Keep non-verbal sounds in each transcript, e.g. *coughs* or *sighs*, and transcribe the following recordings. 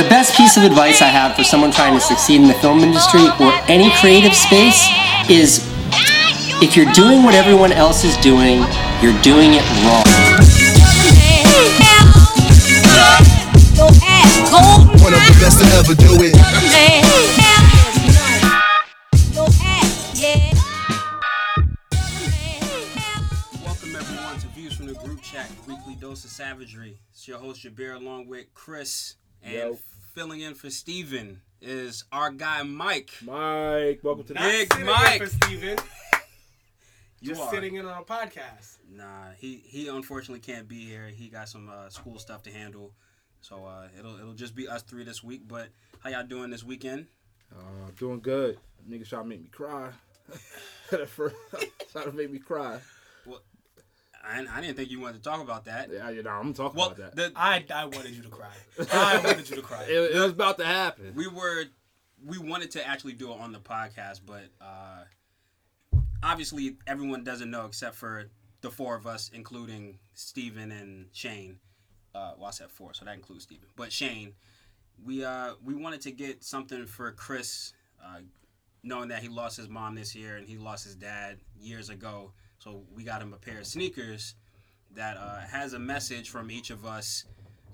The best piece of advice I have for someone trying to succeed in the film industry or any creative space is if you're doing what everyone else is doing, you're doing it wrong. One of the best to ever do it. Welcome everyone to Views from the Group Chat, weekly dose of savagery. It's your host Jabir along with Chris, and Yo. filling in for Steven is our guy Mike. Mike, welcome to the Big sitting in Mike. for Steven. *laughs* You Just are. sitting in on a podcast. Nah, he he unfortunately can't be here. He got some uh, school stuff to handle, so uh, it'll it'll just be us three this week. But how y'all doing this weekend? Uh, doing good. Nigga trying to make me cry. *laughs* At first, *laughs* trying to make me cry. I, I didn't think you wanted to talk about that. Yeah, you know, I'm talking Well, about that. the, I, I wanted you to cry. I wanted you to cry. *laughs* it, it was about to happen. we were we wanted to actually do it on the podcast, but uh, obviously everyone doesn't know except for the four of us, including Steven and Shane. Uh, well, I said four, so that includes Steven. But Shane, we uh, we wanted to get something for Chris, uh, knowing that he lost his mom this year and he lost his dad years ago. So we got him a pair of sneakers that uh, has a message from each of us,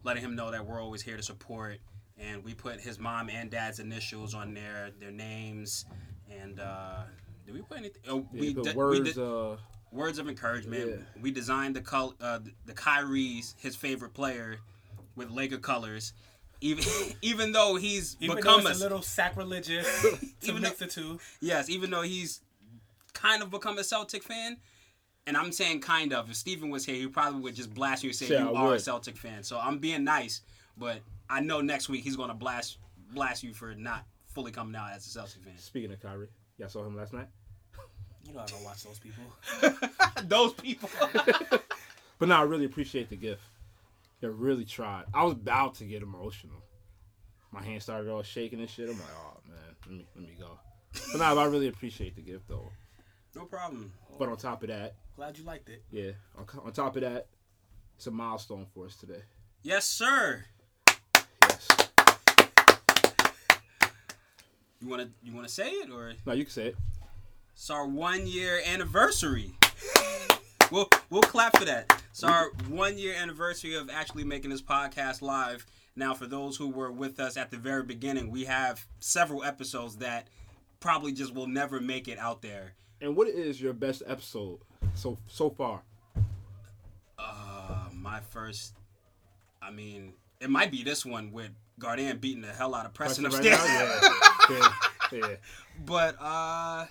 letting him know that we're always here to support. And we put his mom and dad's initials on there, their names, and uh, did we put anything? Oh, Yeah, we the de- we words, de- uh, words of encouragement. Yeah. We designed the col- uh, the Kyrie's his favorite player with Laker colors, even *laughs* even though he's Even become though a it's a little sacrilegious *laughs* to Even mix the two. yes, even though he's kind of become a Celtic fan. And I'm saying kind of. If Steven was here, he probably would just blast you and say Yeah, you I are a would. Celtic fan. So I'm being nice, but I know next week he's gonna blast blast you for not fully coming out as a Celtic fan. speaking of Kyrie, y'all saw him last night. You know I don't watch those people. *laughs* Those people. *laughs* But no, I really appreciate the gift. They really tried. I was about to get emotional. My hand started all shaking and shit. I'm like, oh man, let me let me go. But no, I really appreciate the gift though. No problem. But on top of that, Glad you liked it. yeah, on, on top of that, it's a milestone for us today. Yes, sir. Yes. You wanna you wanna say it or No, you can say it. it's our one year anniversary. we'll we'll clap for that. It's our one year anniversary of actually making this podcast live. Now, for those who were with us at the very beginning, we have several episodes that probably just will never make it out there. And what is your best episode so so far? Uh, my first, I mean, it might be this one with Garden beating the hell out of Preston Right upstairs. now? *laughs* Yeah. yeah. yeah. But uh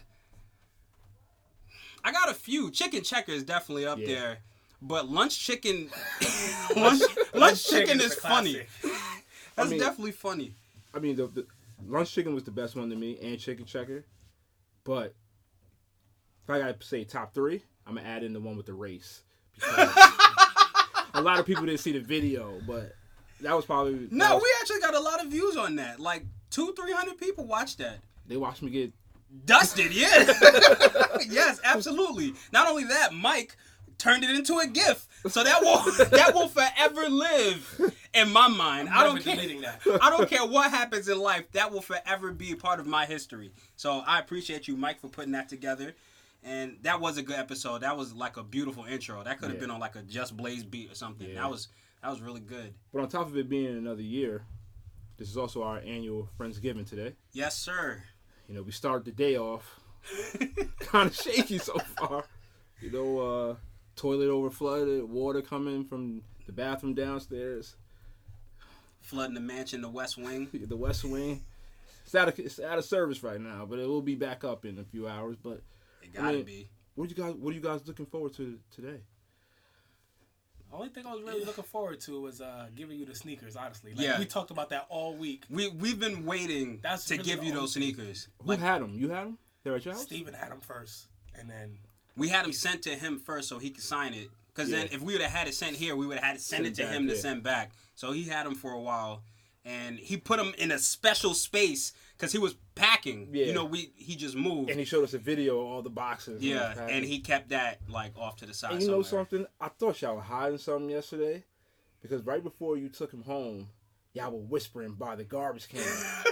I got a few. Chicken checker is definitely up Yeah. there. But lunch chicken *laughs* lunch, lunch chicken is funny. classic. That's mean- definitely funny. I mean, the, the lunch chicken was the best one to me, and chicken checker. But if I gotta say top three, I'm gonna add in the one with the race. Because *laughs* a lot of people didn't see the video, but that was probably No, was- we actually got a lot of views on that. Like two, three hundred people watched that. they watched me get Dusted, yeah. *laughs* yes, absolutely. Not only that, Mike turned it into a GIF. So that will *laughs* that will forever live in my mind. I don't care. that. I don't care what happens in life. That will forever be a part of my history. So I appreciate you, Mike, for putting that together. And that was a good episode. That was like a beautiful intro. That could have Yeah. been on like a Just Blaze beat or something. Yeah. That was that was really good. But on top of it being another year, this is also our annual Friendsgiving today. Yes, sir. You know, we started the day off *laughs* kind of shaky so far. You know, uh, toilet over flooded, water coming from the bathroom downstairs, Flooding the mansion, the West Wing. *laughs* the West Wing. It's out of it's out of service right now, but it will be back up in a few hours. But It gotta I mean, be. what you guys what are you guys looking forward to today? The only thing I was really looking forward to was uh, giving you the sneakers. Honestly, like, Yeah. we talked about that all week. We we've been waiting That's to really give you those sneakers. Who Like had them? You had them? They're at your house. Steven had them first, and then we had them sent to him first so he could sign it. Because then if we would have had it sent here, we would have had to send Send it to back, him to send back. So he had them for a while, and he put them in a special space because he was packing. Yeah. You know, we he just moved. And he showed us a video of all the boxes. yeah, the and he kept that like off to the side. And you know something? I thought y'all were hiding something yesterday, because right before you took him home, y'all were whispering by the garbage can. *laughs*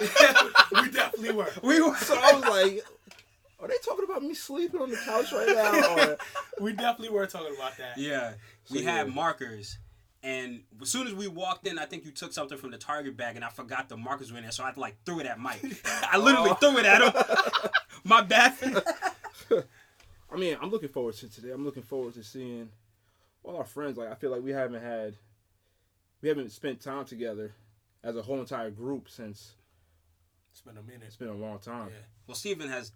*laughs* we definitely were. We were. so I was like, are they talking about me sleeping on the couch right now? Or, *laughs* We definitely were talking about that. Yeah, we So, had markers, and as soon as we walked in, I think you took something from the Target bag, and I forgot the markers were in there, so I like threw it at Mike. *laughs* I literally Oh. threw it at him. *laughs* My bad. I mean, I'm looking forward to today. I'm looking forward to seeing all our friends. Like, I feel like we haven't had, we haven't spent time together as a whole entire group since It's been a minute. it's been a long time. Yeah. well, Stephen has.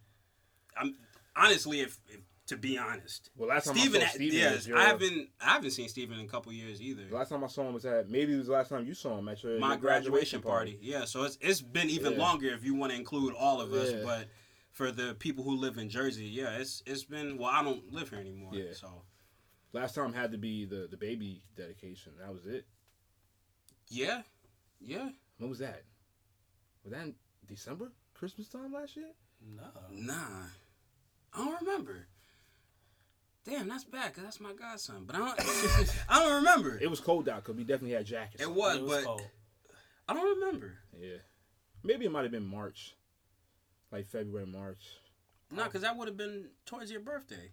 I'm honestly, if, if to be honest, Well, last time Steven, I saw Steven, yes, was your, I haven't, I haven't seen Steven in a couple years either. The last time I saw him was at maybe it was the last time you saw him at your My your graduation party. Yeah, so it's it's been even Yeah. longer if you want to include all of us, Yeah. but. For the people who live in Jersey, yeah, it's it's been well. I don't live here anymore, Yeah. so Last time had to be the the baby dedication. That was it. yeah, yeah. When was that? Was that in December? Christmas time last year? No. Nah, I don't remember. Damn, that's bad because that's my godson. But I don't, *laughs* I don't remember. It was cold out because we definitely had jackets. It was, It was but cold. I don't remember. Yeah. Maybe it might have been March. Like February, March. No, because that would have been towards your birthday.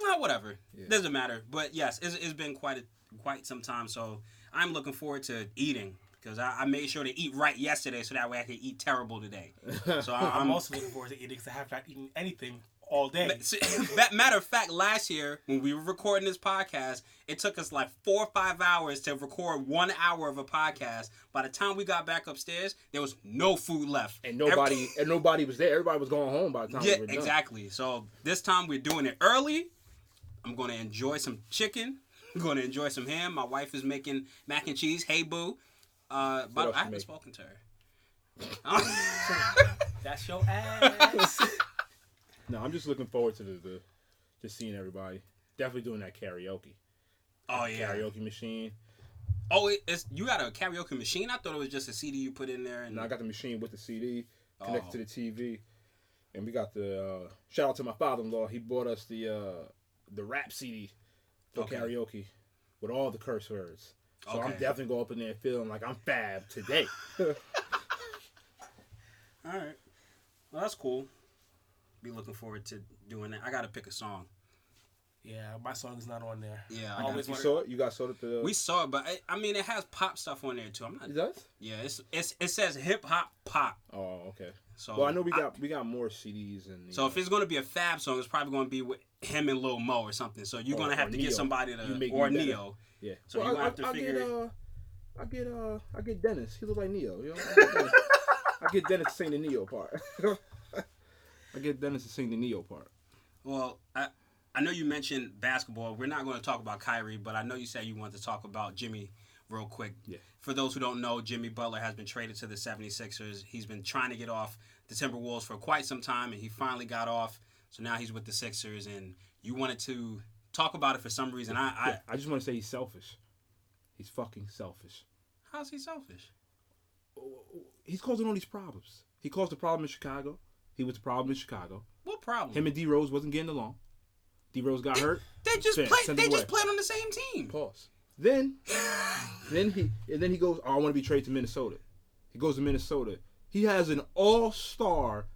Well, whatever. Yeah. Doesn't matter. But yes, it's, it's been quite a, quite some time. So I'm looking forward to eating because I, I made sure to eat right yesterday, so that way I could eat terrible today. *laughs* So I, I'm I'm also looking forward to eating because I have not eaten anything all day. *laughs* Matter of fact, last year when we were recording this podcast, it took us like four or five hours to record one hour of a podcast. By the time we got back upstairs, there was no food left, And nobody and nobody was there. Everybody was going home by the time yeah, we were done. exactly. So this time we're doing it early. I'm gonna enjoy some chicken. I'm gonna enjoy some ham. My wife is making mac and cheese. Hey boo. Uh, but I haven't make? spoken to her. *laughs* *laughs* That's your ass. No, I'm just looking forward to the, the just seeing everybody. Definitely doing that karaoke. oh yeah. Karaoke machine. Oh, it, it's you got a karaoke machine? I thought it was just a CD you put in there. And And I got the machine with the CD connected Oh. to the TV. And we got the uh, shout out to my father-in-law. He bought us the uh, the rap CD for Okay. karaoke with all the curse words. So I'm definitely going up in there feeling like I'm fab today. *laughs* All right. Well, that's cool. Be looking forward to doing that. I got to pick a song. yeah, my song is not on there. Yeah, I I always you saw it? You guys saw it? The, We saw it, but I, I mean, it has pop stuff on there too. I'm not. it does? Yeah, it's, it's it says hip hop pop. Oh, okay. So Well, I know we got we got more CDs and So if it's gonna be a Fab song, it's probably gonna be with him and Lil Mo or something. So you're Or- gonna have to Ne-Yo. get somebody to You make or me. Ne-Yo. yeah. So well, you gonna I, have to I, figure- get uh, I get uh, I get Dennis. He look like Ne-Yo. You know? I get Dennis, I get Dennis to sing the Ne-Yo part. *laughs* I get Dennis to sing the Ne-Yo part. Well, I I know you mentioned basketball. We're not going to talk about Kyrie, but I know you said you wanted to talk about Jimmy real quick. Yeah. For those who don't know, Jimmy Butler has been traded to the 76ers. He's been trying to get off the Timberwolves for quite some time, and he finally got off. So now he's with the Sixers, and you wanted to talk about it for some reason. I, I Yeah, I just want to say he's selfish. He's fucking selfish. how's he selfish? He's causing all these problems. He caused the problem in Chicago. He was the problem in Chicago. What problem? Him and D Rose wasn't getting along. D Rose got hurt. they just Fair, played. They it just played on the same team. Pause. Then, *sighs* then he and then he goes. Oh, I want to be traded to Minnesota. He goes to Minnesota. He has an all-star.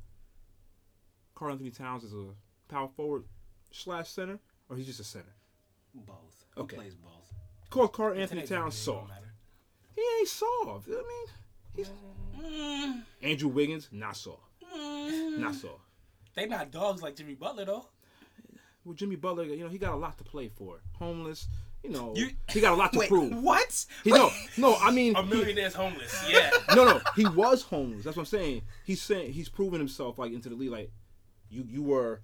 Karl-Anthony Towns is a power forward slash center, or he's just a center. Both. He Okay. plays both. He calls Karl-Anthony Towns soft. He ain't soft. I mean, he's Mm, Andrew Wiggins not soft. Mm. Not so. They not dogs like Jimmy Butler though. Well, Jimmy Butler, you know, he got a lot to play for. Homeless, you know, You- he got a lot to Wait, prove. what? He no, no. I mean, A he- millionaire's homeless. Yeah. *laughs* no, no, he was homeless. That's what I'm saying. He's saying he's proven himself like into the league. Like you, you were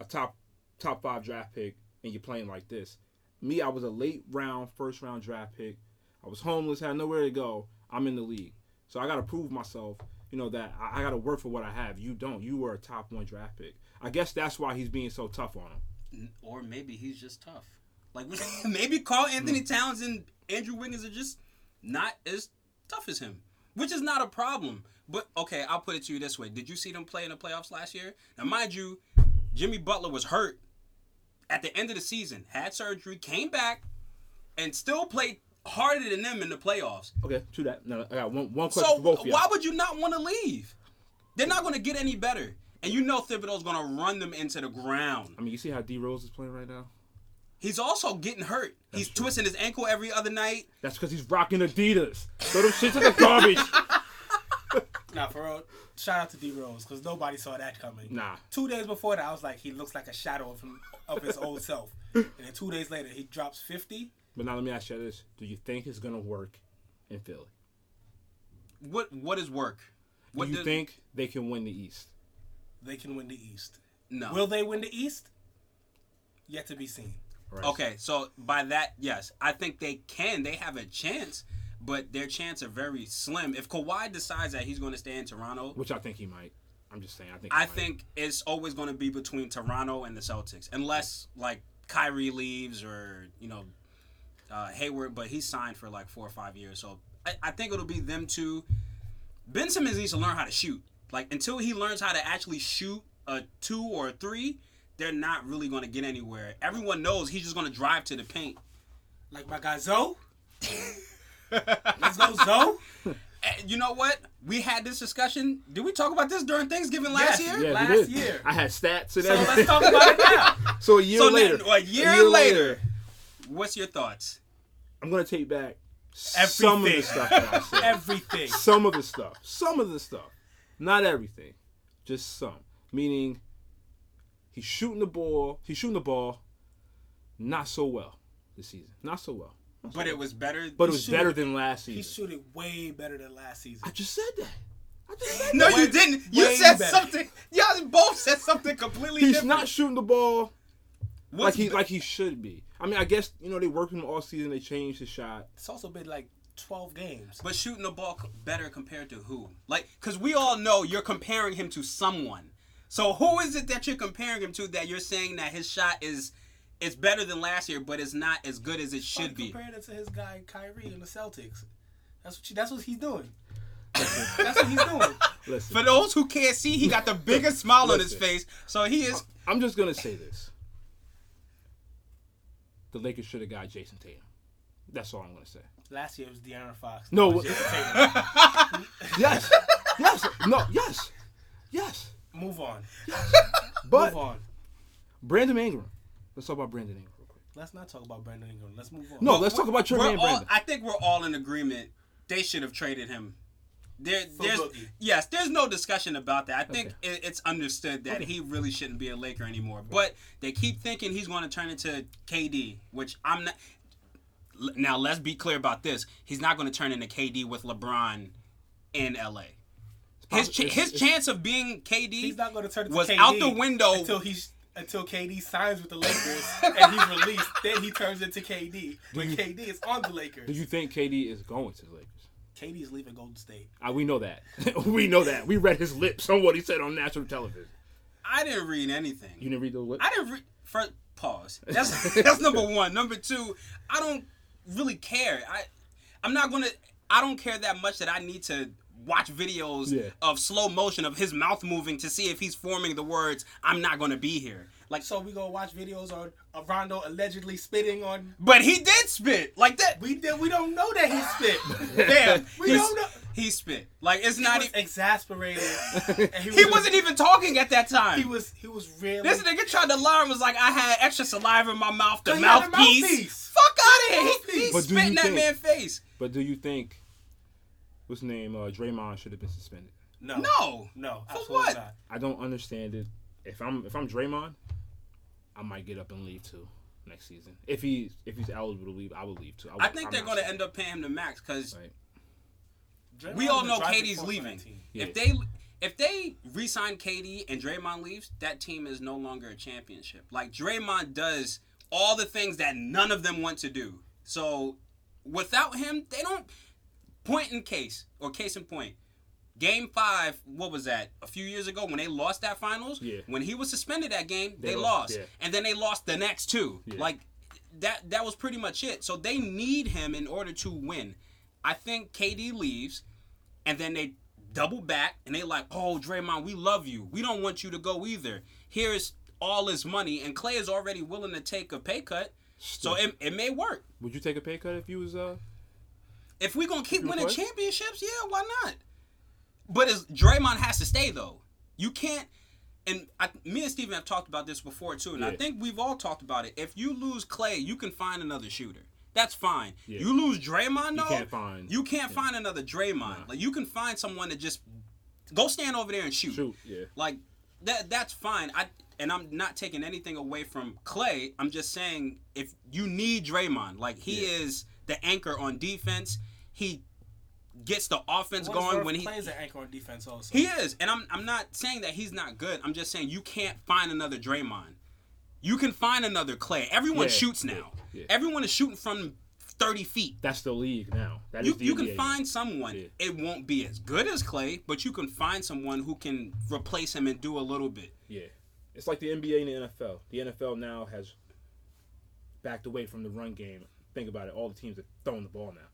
a top top five draft pick, and you're playing like this. Me, I was a late round, first round draft pick. I was homeless, had nowhere to go. I'm in the league, so I got to prove myself. You know that I, I got to work for what I have. You don't. You were a top one draft pick. I guess that's why he's being so tough on him. Or maybe he's just tough. Like *laughs* maybe Karl-Anthony Hmm. Towns and Andrew Wiggins are just not as tough as him, which is not a problem. But okay, I'll put it to you this way: Did you see them play in the playoffs last year? Now, mind you, Jimmy Butler was hurt at the end of the season, had surgery, came back, and still played harder than them in the playoffs. Okay, to that. No, I got one one question So for both of y'all. why would you not want to leave? They're not going to get any better, and you know Thibodeau's going to run them into the ground. I mean, you see how D Rose is playing right now? He's also getting hurt. He's twisting his ankle every other night. That's because he's rocking Adidas. Throw them shits in the garbage. *laughs* Nah, for real. Shout out to D Rose because nobody saw that coming. Nah. Two days before that, I was like, he looks like a shadow of him, of his old self. And then two days later, he drops fifty. But now let me ask you this: Do you think it's gonna work in Philly? What what is work? What Do you does- think they can win the East? They can win the East. No. Will they win the East? Yet to be seen. Right. Okay, so by that, yes, I think they can. They have a chance, but their chance are very slim. If Kawhi decides that he's going to stay in Toronto, Which I think he might. I'm just saying. I think. he I might. think it's always going to be between Toronto and the Celtics, unless like Kyrie leaves or you know uh, Hayward, but he's signed for like four or five years, so I, I think it'll be them two. Ben Simmons needs to learn how to shoot. Like until he learns how to actually shoot a two or a three, they're not really going to get anywhere. Everyone knows he's just going to drive to the paint. Like my guy Zoe. *laughs* Let's go Zoe. Eh, You know what? We had this discussion. Did we talk about this during Thanksgiving last Yes. year? Yeah, last we did. year. I had stats and everything. So let's talk about it now. *laughs* So a year So later. then, a year later. What's your thoughts? I'm gonna take back some of the stuff that I *laughs* said. Everything. some of the stuff. Some of the stuff. Not everything. Just some. Meaning he's shooting the ball. He's shooting the ball not so well this season. Not so well. Not so But it well. was better. But it was shooting- better than last season. He's shooting way better than last season. I just said that. I just said no, that. you didn't. You way said better. something. Y'all both said something completely He's different. not shooting the ball like he be- like he should be. I mean, I guess you know they worked him all season. They changed his shot. It's also been like 12 games. But shooting the ball better compared to who? Like, because we all know you're comparing him to someone. So who is it that you're comparing him to that you're saying that his shot is is better than last year, but it's not as good as it should I'm be? Comparing it to his guy Kyrie in the Celtics. That's what you, that's what he's doing. *laughs* that's what he's doing. Listen, For those who can't see, he got the biggest smile on his face. So he is. I'm just gonna say this: the Lakers should have got Jayson Tatum. That's all I'm gonna say. Last year it was De'Aaron Fox. No, Now what- it's Jayson *laughs* Tatum. Yes, yes, no, yes, yes. Move on. But Move on. Brandon Ingram. Let's talk about Brandon Ingram real quick. Let's not talk about Brandon Ingram. Let's move on. No, let's talk about your man all- Brandon. I think we're all in agreement. They should have traded him. There, there's Boogie. yes, there's no discussion about that. I think Okay. it, it's understood that he really shouldn't be a Laker anymore. But they keep thinking he's going to turn into KD, which I'm not. Now let's be clear about this. He's not going to turn into KD with LeBron in LA. His ch- It's- his it's- chance of being KD He's not going to turn into was KD out the window. until he's until KD signs with the Lakers and he's released. Then he turns into KD. When KD is on the Lakers, Do you think KD is going to the Lakers? KD is leaving Golden State. Uh, we know that. *laughs* we know that. We read his lips on what he said on national television. I didn't read anything. You didn't read the lips? I didn't read. First, pause. That's *laughs* that's number one. Number two, I don't really care. I I'm not gonna. I don't care that much that I need to watch videos Yeah. of slow motion of his mouth moving to see if he's forming the words "I'm not gonna be here." Like, So we gonna watch videos on of Rondo allegedly spitting on. but he did spit like that. We did. We don't know that he spit. *laughs* Damn, We he, don't know. he spit. Like it's He not. was even, exasperated. *laughs* And he, he wasn't even talking at that time. He was. He was really. This nigga tried to lie and was like, I had extra saliva in my mouth, the Cause he had a mouthpiece. mouthpiece. Fuck out of here. He, he spit in that think- man's face. But do you think what's his name? Uh, Draymond should have been suspended. no. No. No. For what? Not. I don't understand it. If I'm if I'm Draymond, I might get up and leave too next season. If he if he's eligible to leave, I will leave too. I think they're going to end up paying him the max because Right. we all know driving KD's force on leaving. that. Yeah. If they if they re-sign KD and Draymond leaves, that team is no longer a championship. Like Draymond does all the things that none of them want to do. So without him, they don't. Point in case or case in point. Game five, what was that? A few years ago when they lost that finals. Yeah. When he was suspended that game, they, They lost, lost, yeah. and then they lost the next two. Yeah. Like that. That was pretty much it. So they need him in order to win. I think KD leaves, and then they double back and they like, oh Draymond, we love you. We don't want you to go either. Here's all his money, and Clay is already willing to take a pay cut. So it, it may work. Would you take a pay cut if you was uh If we're gonna keep You winning championships, yeah, why not? But as Draymond has to stay though. You can't. And I, me and Steven have talked about this before too, and I think we've all talked about it. If you lose Clay, you can find another shooter. That's fine. Yeah. You lose Draymond, though. can't find- You can't yeah. find another Draymond. Like you can find someone to just go stand over there and shoot. Shoot, yeah. Like that. That's fine. I and I'm not taking anything away from Clay. I'm just saying if you need Draymond, like he Yeah. is the anchor on defense. He gets the offense What is going when he plays an anchor on defense also. he is, and I'm I'm not saying that he's not good. I'm just saying you can't find another Draymond. You can find another Clay. Everyone Yeah, shoots now. yeah. Everyone is shooting from 30 feet. That's the league now. That is You, the you can NBA find now. someone. Yeah. It won't be as good as Clay, but you can find someone who can replace him and do a little bit. Yeah, it's like the NBA and the NFL. The NFL now has backed away from the run game. Think about it. All the teams are throwing the ball now.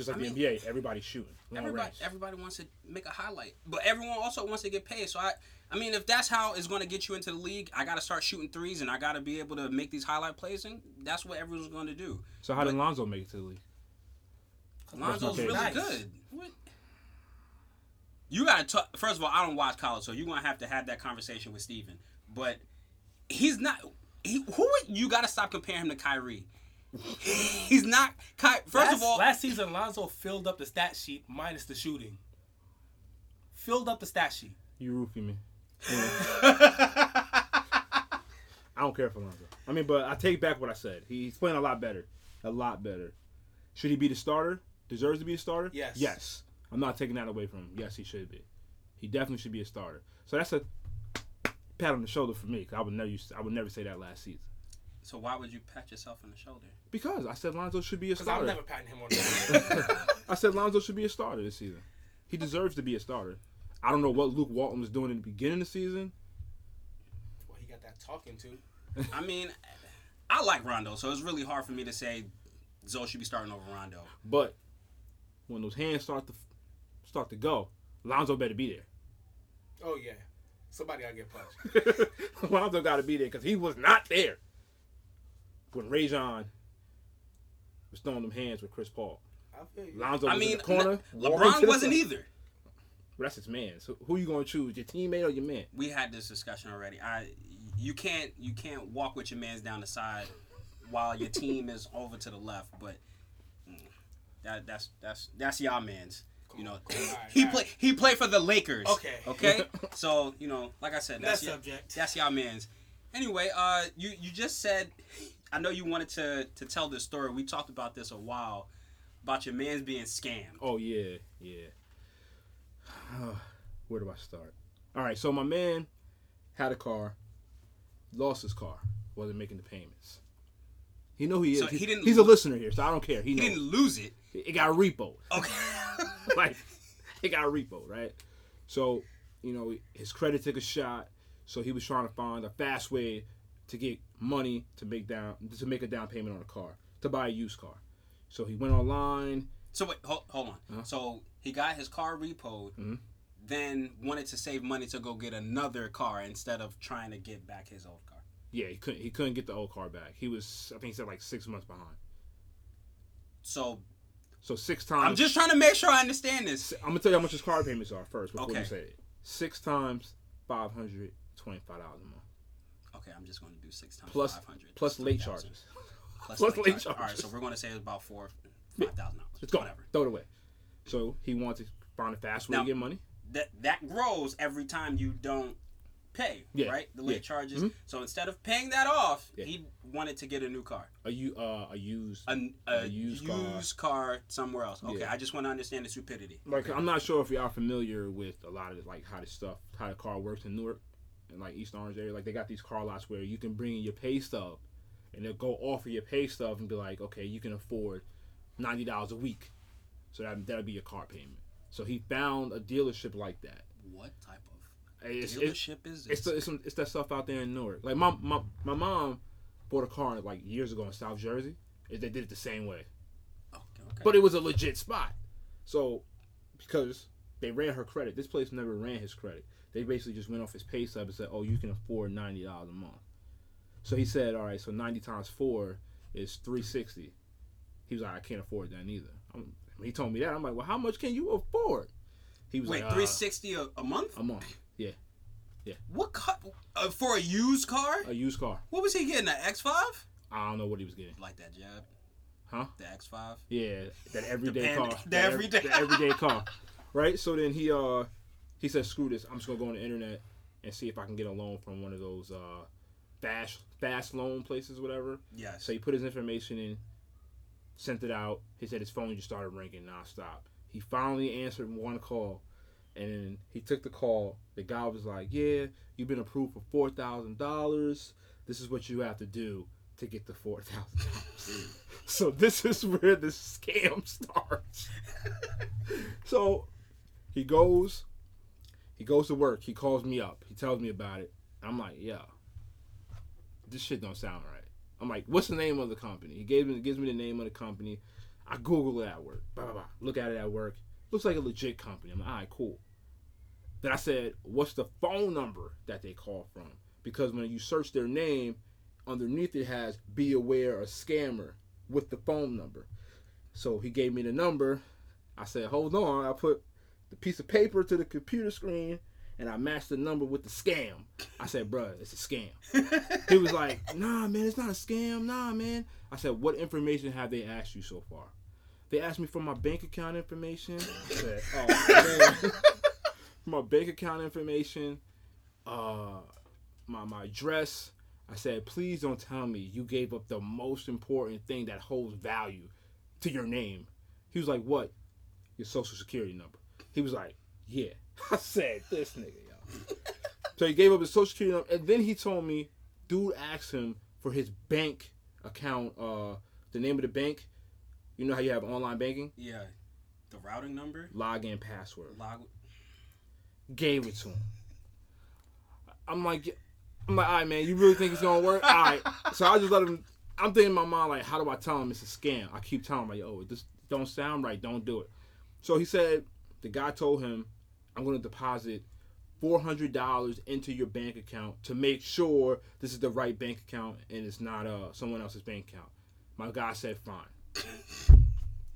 Just like I the mean, NBA, everybody's shooting. Everybody, range. everybody wants to make a highlight, but everyone also wants to get paid. So I, I mean, if that's how it's going to get you into the league, I got to start shooting threes, and I got to be able to make these highlight plays, and that's what everyone's going to do. so how did but- Lonzo make it to the league? Lonzo's really case. good. What? You gotta talk. First of all, I don't watch college, so you're gonna have to have that conversation with Steven. But he's not. He, who would- you gotta stop comparing him to Kyrie? *laughs* he's not. Ky, first last, of all, last season Lonzo filled up the stat sheet minus the shooting. Filled up the stat sheet. You roofie me. *laughs* I don't care for Lonzo. I mean, but I take back what I said. He's playing a lot better. A lot better. Should he be the starter? Deserves to be a starter? Yes. Yes. I'm not taking that away from him. Yes, he should be. He definitely should be a starter. So that's a pat on the shoulder for me. 'cause I would never, I would never say that last season so why would you pat yourself on the shoulder? because I said Lonzo should be a Because I'm starter. never patting him on the shoulder. *laughs* I said Lonzo should be a starter this season. He deserves to be a starter. I don't know what Luke Walton was doing in the beginning of the season. Well, he got that talking to. I mean, I like Rondo, so it's really hard for me to say Zoe should be starting over Rondo. But when those hands start to start to go, Lonzo better be there. Oh yeah, somebody gotta get punched. *laughs* Lonzo got to be there because he was not there when Rajon was throwing them hands with Chris Paul. I feel you. Lonzo I was mean, in the corner. Le- LeBron wasn't side. either. But that's his man. So who you going to choose, your teammate or your man? we had this discussion already. I you can't you can't walk with your man's down the side while your team is over to the left, but mm, that that's that's that's y'all man's. You know, right, *laughs* he all play he played for the Lakers. Okay. Okay. *laughs* so you know, like I said, that's Next your, subject. that's y'all man's. Anyway, uh, you you just said, I know you wanted to to tell this story. We talked about this a while about your man's being scammed. Oh yeah, yeah. *sighs* Where do I start? All right, so my man had a car, lost his car, wasn't making the payments. He know he is. So he didn't He's a listener here, so I don't care. He, He knows. didn't lose it. It got repo. Okay. *laughs* like it got repo, right? So, you know, his credit took a shot. So he was trying to find a fast way to get money to make down to make a down payment on a car to buy a used car. So he went online. So wait, hold, hold on. Uh-huh. So he got his car repoed, Mhm. then wanted to save money to go get another car instead of trying to get back his old car. Yeah, he couldn't he couldn't get the old car back. He was I think he said like six months behind. So So six times. I'm just trying to make sure I understand this. I'm gonna tell you how much his car payments are first before Okay. you say it. Six times five hundred twenty-five dollars a month Okay, I'm just going to do six times plus five hundred plus late charges. *laughs* Plus, plus late, late charges. All right, so we're going to say it's about four, five thousand dollars. It's gone. Whatever. Throw it away. So he wanted to find a fast way Now- to get money. That that grows every time you don't pay. Yeah, Right. The late yeah. charges. Mhm. So instead of paying that off, Yeah. he wanted to get a new car. A you uh a used A, a, A used used, car. car. somewhere else. Okay. I just want to understand the stupidity. like I'm not sure if y'all familiar with a lot of like how this stuff how the car works in Newark like East Orange area. Like they got these car lots where you can bring in your pay stub and they'll go off of your pay stub and be like, okay, you can afford ninety dollars a week, so that that'll be your car payment. So he found a dealership like that. What type of It's, it's, dealership is this? it's, the, it's, some, it's that stuff out there in Newark. Like my, my my mom bought a car like years ago in South Jersey. and They did it the same way. okay, okay. But it was a legit spot. So, because they ran her credit, this place never ran his credit. They basically just went off his pay stub and said, "Oh, you can afford ninety dollars a month." So he said, "All right, so ninety times four is three sixty. He was like, "I can't afford that neither." I'm, he told me that, I'm like, well, how much can you afford? He was Wait, like, uh, three sixty a, a month? a month. Yeah, yeah. What car? Uh, for a used car? a used car. What was he getting? An X five? I don't know what he was getting. Like that jab? Huh? The X five? Yeah, that everyday band- car. the That everyday- the everyday car. *laughs* Right? So then he uh he said, screw this, I'm just gonna go on the internet and see if I can get a loan from one of those uh fast fast loan places, whatever. Yes. So he put his information in, sent it out. He said his phone just started ringing nonstop. He finally answered one call, and then he took the call. The guy was like, "Yeah, you've been approved for four thousand dollars. This is what you have to do to get the four thousand dollars." *laughs* *laughs* so this is where the scam *laughs* starts. so he goes, he goes to work. He calls me up. He tells me about it. I'm like, "Yeah, this shit don't sound right." I'm like, what's the name of the company? He gave me gives me the name of the company. I Google it at work. Blah, blah, blah. Look at it at work. Looks like a legit company. I'm like, all right, cool. Then I said, what's the phone number that they call from? Because when you search their name, underneath it has be aware a scammer with the phone number. So he gave me the number. I said, hold on. I put the piece of paper to the computer screen and I matched the number with the scam. I said, bruh, it's a scam. he was like, nah, man, it's not a scam. Nah, man. I said, what information have they asked you so far? They asked me for my bank account information. I said, oh, man. *laughs* my bank account information, uh, my, my address. I said, please don't tell me you gave up the most important thing that holds value to your name. He was like, what? Your social security number. He was like, yeah. *laughs* I said, this nigga, yo. *laughs* so he gave up his social security number, and then he told me, dude asked him for his bank account, uh, the name of the bank. You know how you have online banking? Yeah. The routing number? Login password. Log. Gave it to him. I'm like, I'm like, all right, man, you really think it's gonna work? All right. *laughs* So I just let him. I'm thinking in my mind like, how do I tell him it's a scam? I keep telling him like, oh, this don't sound right. Don't do it. So he said the guy told him, I'm gonna deposit four hundred dollars into your bank account to make sure this is the right bank account and it's not uh someone else's bank account. My guy said, fine. *laughs*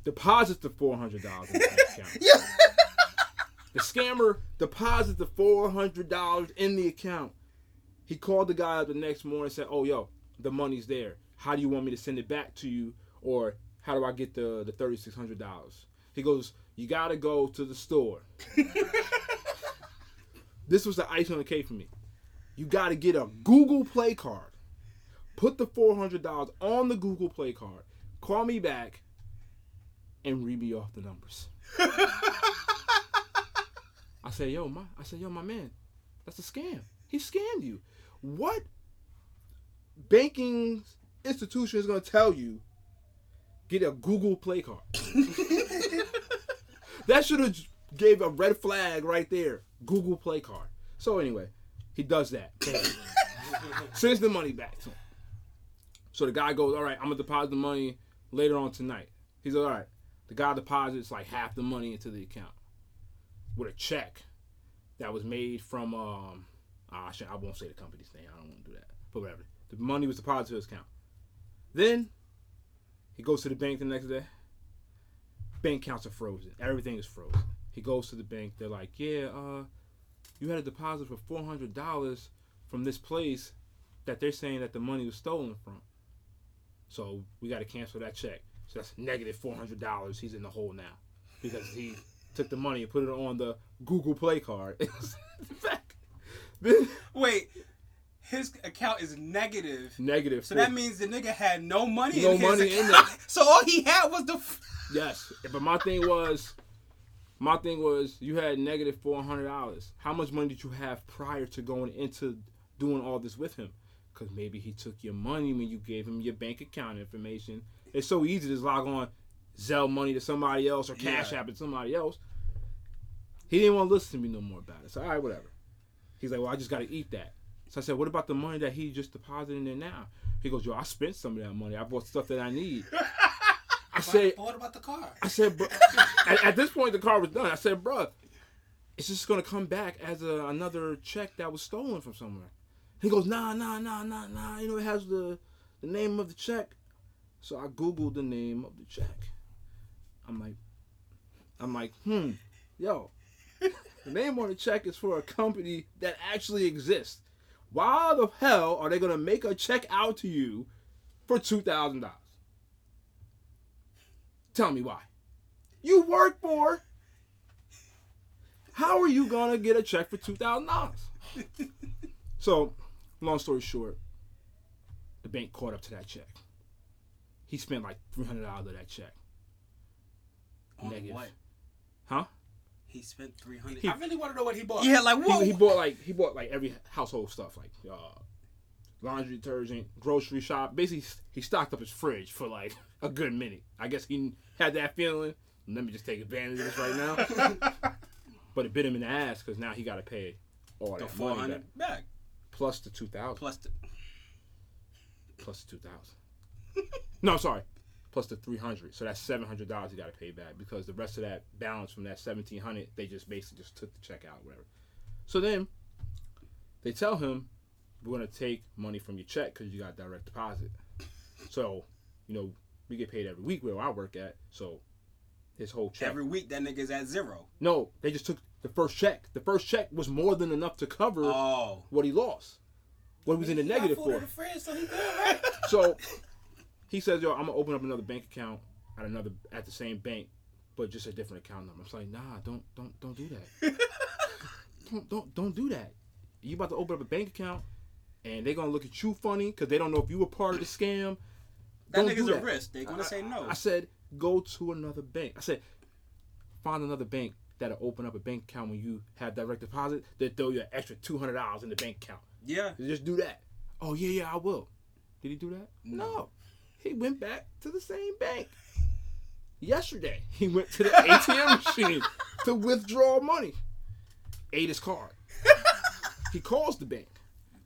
Deposit the four hundred dollars in the bank account. *laughs* The scammer deposits the four hundred dollars in the account. He called the guy up the next morning and said, "Oh, yo, the money's there. How do you want me to send it back to you, or how do I get the the thirty six hundred dollars?" He goes, "You gotta go to the store." *laughs* this was the ice on the cake for me. You gotta get a Google Play card. Put the four hundred dollars on the Google Play card. Call me back, and read me off the numbers. *laughs* I said, yo, my I said, yo, my man, that's a scam. He scammed you. What banking institution is gonna tell you get a Google Play card? *laughs* that should have gave a red flag right there. Google Play card. So anyway, he does that. *laughs* Sends the money back to him. So the guy goes, all right, I'm gonna deposit the money later on tonight. He's like, all right. The guy deposits like half the money into the account with a check that was made from um ah, shit, I won't say the company's name. I don't want to do that. But whatever. The money was deposited to his account. Then he goes to the bank the next day. Bank accounts are frozen. Everything is frozen. He goes to the bank. They're like, "Yeah, uh, you had a deposit for four hundred dollars from this place that they're saying that the money was stolen from. So we got to cancel that check. So that's negative four hundred dollars. He's in the hole now because he took the money and put it on the Google Play card. *laughs* Wait. His account is negative. negative. So that means the nigga had no money No in his money in account. there. *laughs* so all he had was the. F- Yes, but my thing was, my thing was, you had negative four hundred dollars. How much money did you have prior to going into doing all this with him? Because maybe he took your money when you gave him your bank account information. It's so easy to just log on, Zelle money to somebody else or Cash Yeah. App to somebody else. He didn't want to listen to me no more about it. So all right, whatever. He's like, well, I just got to eat that. So I said, what about the money that he just deposited in there now? He goes, yo, I spent some of that money. I bought stuff that I need. *laughs* I said, what about the car? I said, bro, *laughs* at, at this point, the car was done. I said, bro, it's just gonna come back as a, another check that was stolen from somewhere. He goes, nah, nah, nah, nah, nah. You know, it has the the name of the check. So I googled the name of the check. I'm like, I'm like, hmm, yo, the name on the check is for a company that actually exists. Why the hell are they gonna make a check out to you for two thousand dollars? Tell me why. You work for. How are you gonna get a check for two thousand dollars? so, long story short, the bank caught up to that check. He spent like three hundred dollars of that check. On Negative. what? Huh? He spent three hundred. I really want to know what he bought. Yeah, like what? He, he bought like he bought like every household stuff like uh, laundry detergent, grocery shop. Basically, he stocked up his fridge for like a good minute. I guess he had that feeling. Let me just take advantage of this right now. *laughs* but it bit him in the ass because now he got to pay all the that four money back, plus the two thousand, plus the. plus the two thousand. *laughs* no, sorry, plus the three hundred. So that's seven hundred dollars he got to pay back because the rest of that balance from that seventeen hundred, they just basically just took the check out, whatever. So then they tell him we're gonna take money from your check because you got direct deposit. So you know we get paid every week where I work at. So his whole check. Every week that nigga's at zero. no, they just took the first check. The first check was more than enough to cover Oh. what he lost. What he was in the negative for. in the fridge, so *laughs* he good, right? So he says, "Yo, I'm gonna open up another bank account at another at the same bank, but just a different account number." I'm like, "Nah, don't don't don't do that. *laughs* don't don't don't do that. You about to open up a bank account, and they're gonna look at you funny because they don't know if you were part of the scam. That Don't nigga's do a risk. They gonna I- say no. I said, "Go to another bank." I said, "Find another bank." That'll open up a bank account when you have direct deposit. They throw you an extra two hundred dollars in the bank account. yeah. Just do that. Oh yeah, yeah, I will. Did he do that? No. He went back to the same bank. Yesterday, he went to the ATM machine to withdraw money. Ate his card. he calls the bank.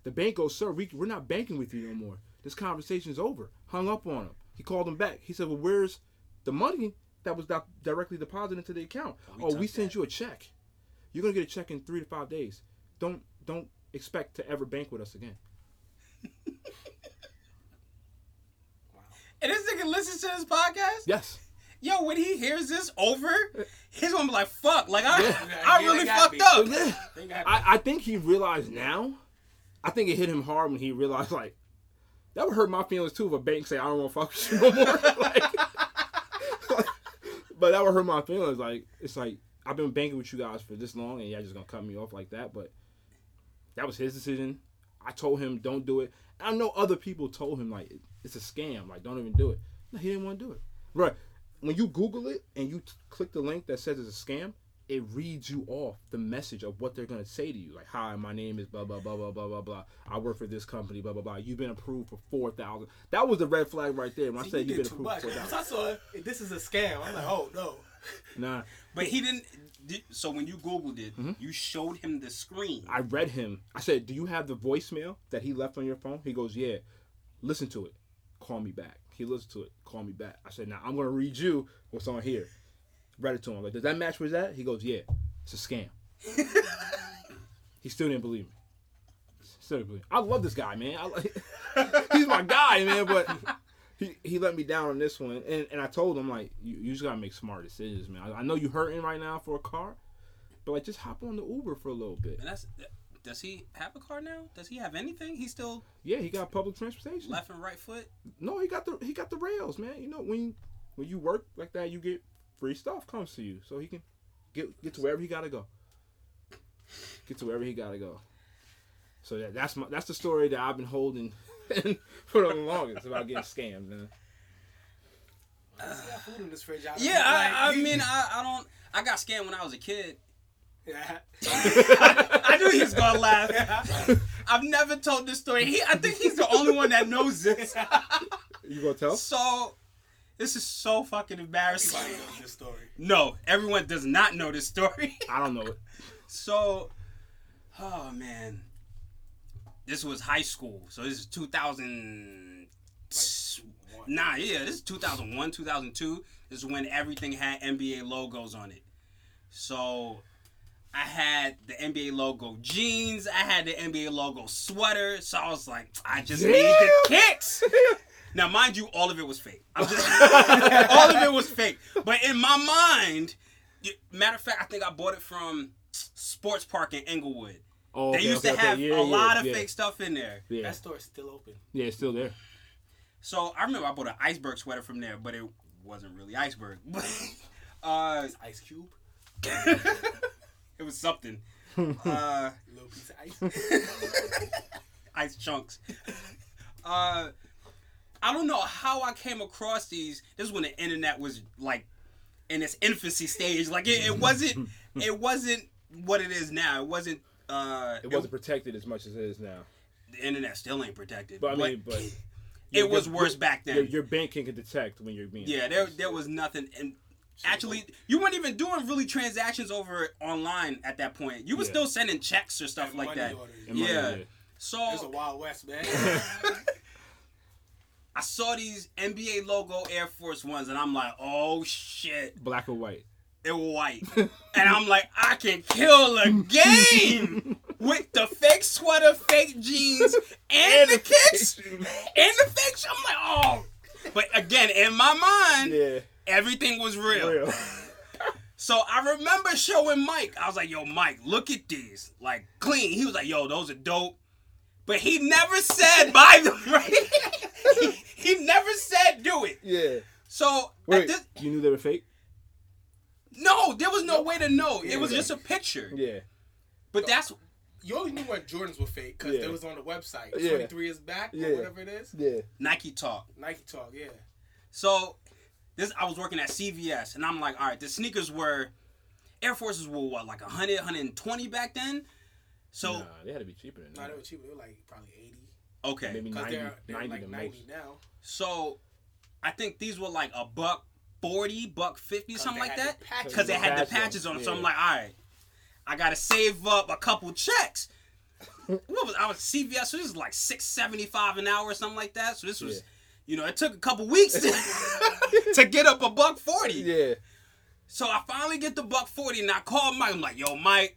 The bank goes, "Sir, we, we're not banking with you no more. This conversation's over." Hung up on him. He called him back. He said, "Well, where's the money that was di- directly deposited into the account? Oh, we oh, we sent that." you a check. You're gonna get a check in three to five days. Don't don't expect to ever bank with us again." And this nigga listens to this podcast. Yes. Yo, when he hears this over, he's gonna be like, "Fuck!" Like I, Yeah. I really they fucked me. up. Yeah. I, I think he realized now. I think it hit him hard when he realized like that would hurt my feelings too if a bank say I don't want to fuck with you no more. *laughs* like, *laughs* but that would hurt my feelings. Like it's like I've been banking with you guys for this long and y'all just gonna cut me off like that. But that was his decision. I told him don't do it. I know other people told him like it's a scam. Like don't even do it. No, he didn't want to do it. Right. When you Google it and you t- click the link that says it's a scam, it reads you off the message of what they're gonna say to you. Like, hi, my name is blah blah blah blah blah blah blah. I work for this company, blah blah blah. You've been approved for four thousand. That was the red flag right there. When I said you you've been approved much. for four *laughs* Once I saw it, this is a scam. I'm like, oh no. *laughs* Nah, But he didn't. Did, so when you googled it, Mm-hmm. you showed him the screen. I read him. I said, "Do you have the voicemail that he left on your phone?" He goes, "Yeah." Listen to it. Call me back. He listened to it. Call me back. I said, "Now I'm gonna read you what's on here." Read it to him. Like, does that match with that? He goes, "Yeah." It's a scam. *laughs* he still didn't believe me. Still didn't believe me. I love this guy, man. I like, *laughs* he's my guy, man. But he, he let me down on this one, and, and I told him like, you, you just gotta make smart decisions, man. I, I know you're hurting right now for a car, but like, just hop on the Uber for a little bit. And that's. Does he have a car now? Does he have anything? He still Yeah, he got public transportation. left and right foot. No, he got the he got the rails, man. You know when when you work like that, you get free stuff comes to you, so he can get get to wherever he gotta go. Get to wherever he gotta go. So yeah, that's my that's the story that I've been holding *laughs* for the longest about getting scammed, man. He got food in this fridge. I- Yeah, I, I mean, I, I don't. I got scammed when I was a kid. Yeah. *laughs* I knew he was gonna laugh. I've never told this story. He, I think he's the only one that knows this. *laughs* You gonna tell? So, this is so fucking embarrassing. Everybody knows this story. No, everyone does not know this story. *laughs* I don't know it. So, oh man, this was high school. So this is 2000. Nah, yeah, this is 2001, 2002. This is when everything had NBA logos on it. So I had the NBA logo jeans. I had the NBA logo sweater. So I was like, I just need the kicks. *laughs* Now, mind you, all of it was fake. I'm just, *laughs* *laughs* all of it was fake. But in my mind, matter of fact, I think I bought it from Sports Park in Inglewood. Oh, they okay, used okay, to okay. have Yeah, a yeah, lot of yeah. fake stuff in there. Yeah, That store is still open. yeah, it's still there. So I remember I bought an iceberg sweater from there, but it wasn't really iceberg. uh, Ice Cube, it was something. *laughs* Uh, little piece of ice. *laughs* ice chunks. Uh, I don't know how I came across these. This is when the internet was like in its infancy stage. Like it, it *laughs* wasn't. It wasn't what it is now. It wasn't. Uh, It wasn't protected as much as it is now. the internet still ain't protected. But I mean, but it was worse back then. Your, your bank can detect when you're being. Yeah, there there was nothing and actually you weren't even doing really transactions over online at that point. You were Yeah. still sending checks or stuff And like money that. orders. And money, Yeah. yeah. It's a So Wild West, man. *laughs* I saw these NBA logo Air Force Ones and I'm like, "Oh shit, Black or white. they're white." and I'm like, "I can kill a game *laughs* with the fake sweater, fake jeans, and, the kicks and the fake." I'm like, "Oh." But again, in my mind, Yeah. Everything was real. Real. *laughs* So I remember showing Mike. I was like, "Yo, Mike, look at these, like clean." He was like, "Yo, those are dope," but he never said *laughs* buy them. Right? he, he never said do it. Yeah. So Wait, this, you knew they were fake? no, there was no way to know. It was Yeah. just a picture. Yeah. But that's you only knew when Jordans were fake because Yeah. they was on the website. Yeah. 23 is back Yeah. or whatever it is. Yeah. Nike talk. Nike Talk, yeah. So this, I was working at CVS, and I'm like, all right, the sneakers were Air Forces were what, like 100, 120 back then. So Nah, they had to be cheaper than No, that. they were cheap. They were like probably 80. okay, Maybe Because 90, they're, they're 90 like the 90 most. now. So I think these were like a buck forty, buck fifty, something like that. Because they had the patches on them. So I'm like, all right, I gotta save up a couple checks. *laughs* what was I was CVS? So this is like six seventy five an hour or something like that. So this was, Yeah. You know, it took a couple weeks to, *laughs* to get up a buck forty. Yeah. So I finally get the buck forty, and I call Mike. I'm like, yo, Mike,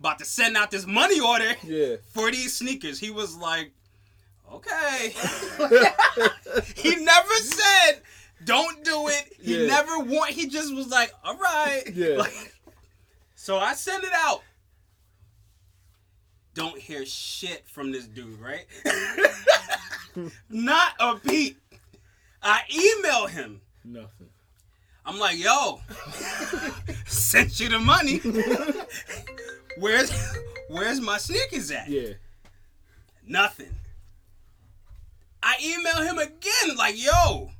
about to send out this money order Yeah. for these sneakers. He was like, okay. *laughs* he never said, don't do it. He Yeah. never want. He just was like, all right. Yeah. Like, so I send it out. Don't hear shit from this dude, right? *laughs* Not a beat. I email him. Nothing. I'm like, yo, *laughs* sent you the money. *laughs* where's where's my sneakers at? Yeah. Nothing. I email him again, like, yo,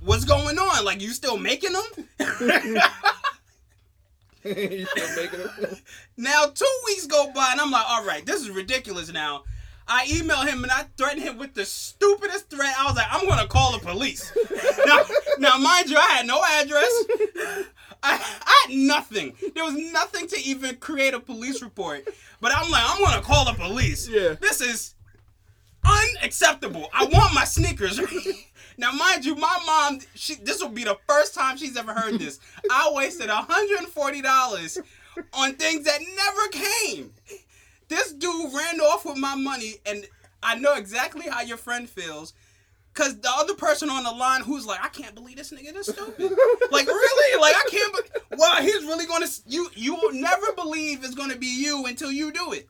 what's going on? Like, you still making them? you still making it? *laughs* *laughs* now, two weeks go by, and I'm like, all right, this is ridiculous now. I email him and I threaten him with the stupidest threat. I was like, I'm gonna call the police. *laughs* now, now, mind you, I had no address. I, I had nothing. There was nothing to even create a police report. But I'm like, I'm gonna call the police. Yeah. This is unacceptable. I want my sneakers. Now, mind you, my mom, she this will be the first time she's ever heard this. *laughs* I wasted $140 on things that never came. This dude ran off with my money, and I know exactly how your friend feels. Cause the other person on the line who's like, I can't believe this nigga this stupid. *laughs* like really? Like I can't. Be- well, he's really gonna. You you will never believe it's gonna be you until you do it.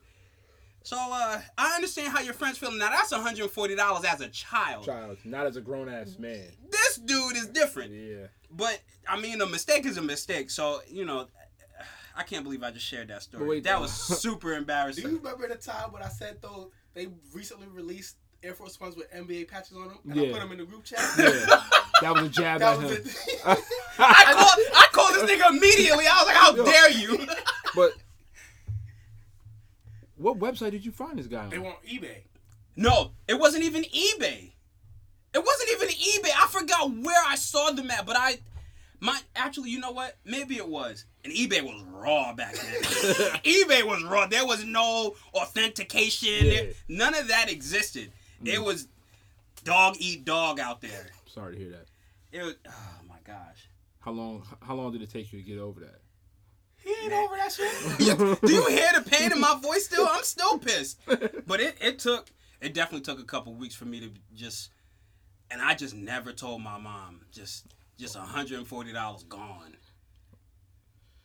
So uh, I understand how your friends feel. Now that's 140 dollars as a child. Child, not as a grown ass man. This dude is different. Yeah. But I mean, a mistake is a mistake. So you know, I can't believe I just shared that story. Wait, that though. was *laughs* super embarrassing. Do you remember the time when I said though they recently released Air Force Ones with NBA patches on them, and I put them in the group chat? Yeah. *laughs* That was a jab That at was him. *laughs* it. I called, I called this nigga immediately. I was like, "How dare you?" But what website did you find this guy on? they were on eBay. No, it wasn't even eBay. It wasn't even eBay. I forgot where I saw them at, but I, my actually, you know what? Maybe it was. And eBay was raw back then. *laughs* *laughs* eBay was raw. There was no authentication. Yeah. There- none of that existed. Mm. It was dog eat dog out there. Sorry to hear that. It was. Oh my gosh. How long? How long did it take you to get over that? He ain't over that shit. *laughs* Do you hear the pain in my voice still? I'm still pissed. But it, it took it definitely took a couple weeks for me to just and I just never told my mom. Just just $140 gone.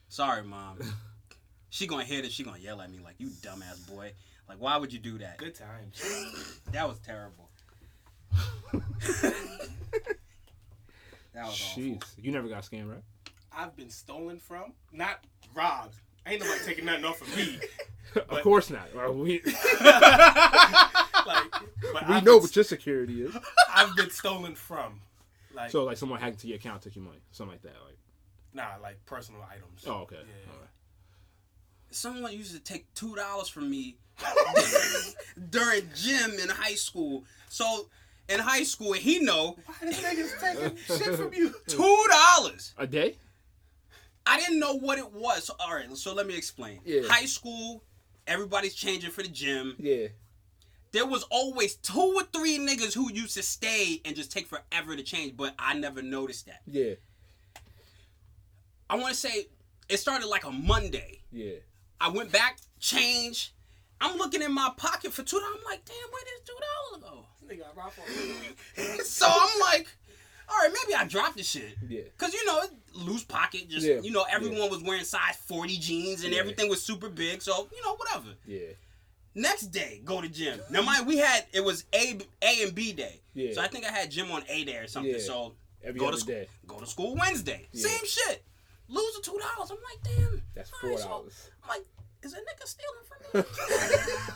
Sorry, mom. *laughs* she gonna hear this. She gonna yell at me like, "You dumbass boy! Like, why would you do that? Good times. That was terrible." *laughs* that was awful. Jeez, you never got scammed, right? I've been stolen from, not robbed. Ain't nobody taking nothing off of me. *laughs* of course not. Well, we *laughs* Like, but we I've know been, what your security is. *laughs* I've been stolen from. Like, So like someone hacked into your account, took your money, something like that. Like, nah, like personal items. oh okay, Yeah. All right. Someone used to take two dollars from me during gym in high school. So in high school, he know Why this nigga's taking shit from you? two dollars. a day. I didn't know what it was. So, all right, so let me explain. Yeah. High school, everybody's changing for the gym. Yeah. There was always two or three niggas who used to stay and just take forever to change, but I never noticed that. Yeah. I want to say it started like a Monday. Yeah. I went back, change. I'm looking in my pocket for two dollars. I'm like, damn, where did two dollars go? Nigga, I robbed for- *laughs* so I'm like, all right, maybe I dropped the shit. Yeah. Cause you know, loose pocket, just Yeah. you know, everyone was wearing size 40 jeans and Yeah. everything was super big. So you know, whatever. Yeah. Next day, go to gym. Now, mind we had it was A A and B day. Yeah. So I think I had gym on A day or something. Yeah. So Every go to school. day. Go to school Wednesday. Yeah. Same shit. Lose the two dollars. I'm like, damn. That's $4. so- I'm like, is a nigga stealing from me?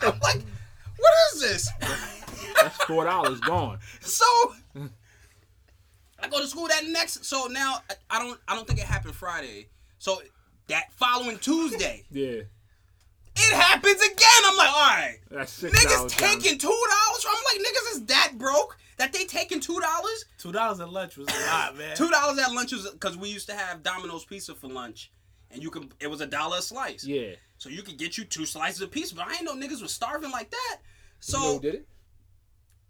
*laughs* I'm like, what is this? That's four dollars gone. *laughs* So *laughs* I go to school that next. So now I, I don't. I don't think it happened Friday. So that following Tuesday, *laughs* Yeah. it happens again. I'm like, all right, That's six niggas dollars. taking two dollars. I'm like, niggas is that broke that they taking two dollars. Two dollars at lunch was a lot, man. Two dollars at lunch was because we used to have Domino's pizza for lunch, and you could. It was a dollar a slice. Yeah. So you could get you two slices of pizza, but I ain't know niggas was starving like that. So you know who did it?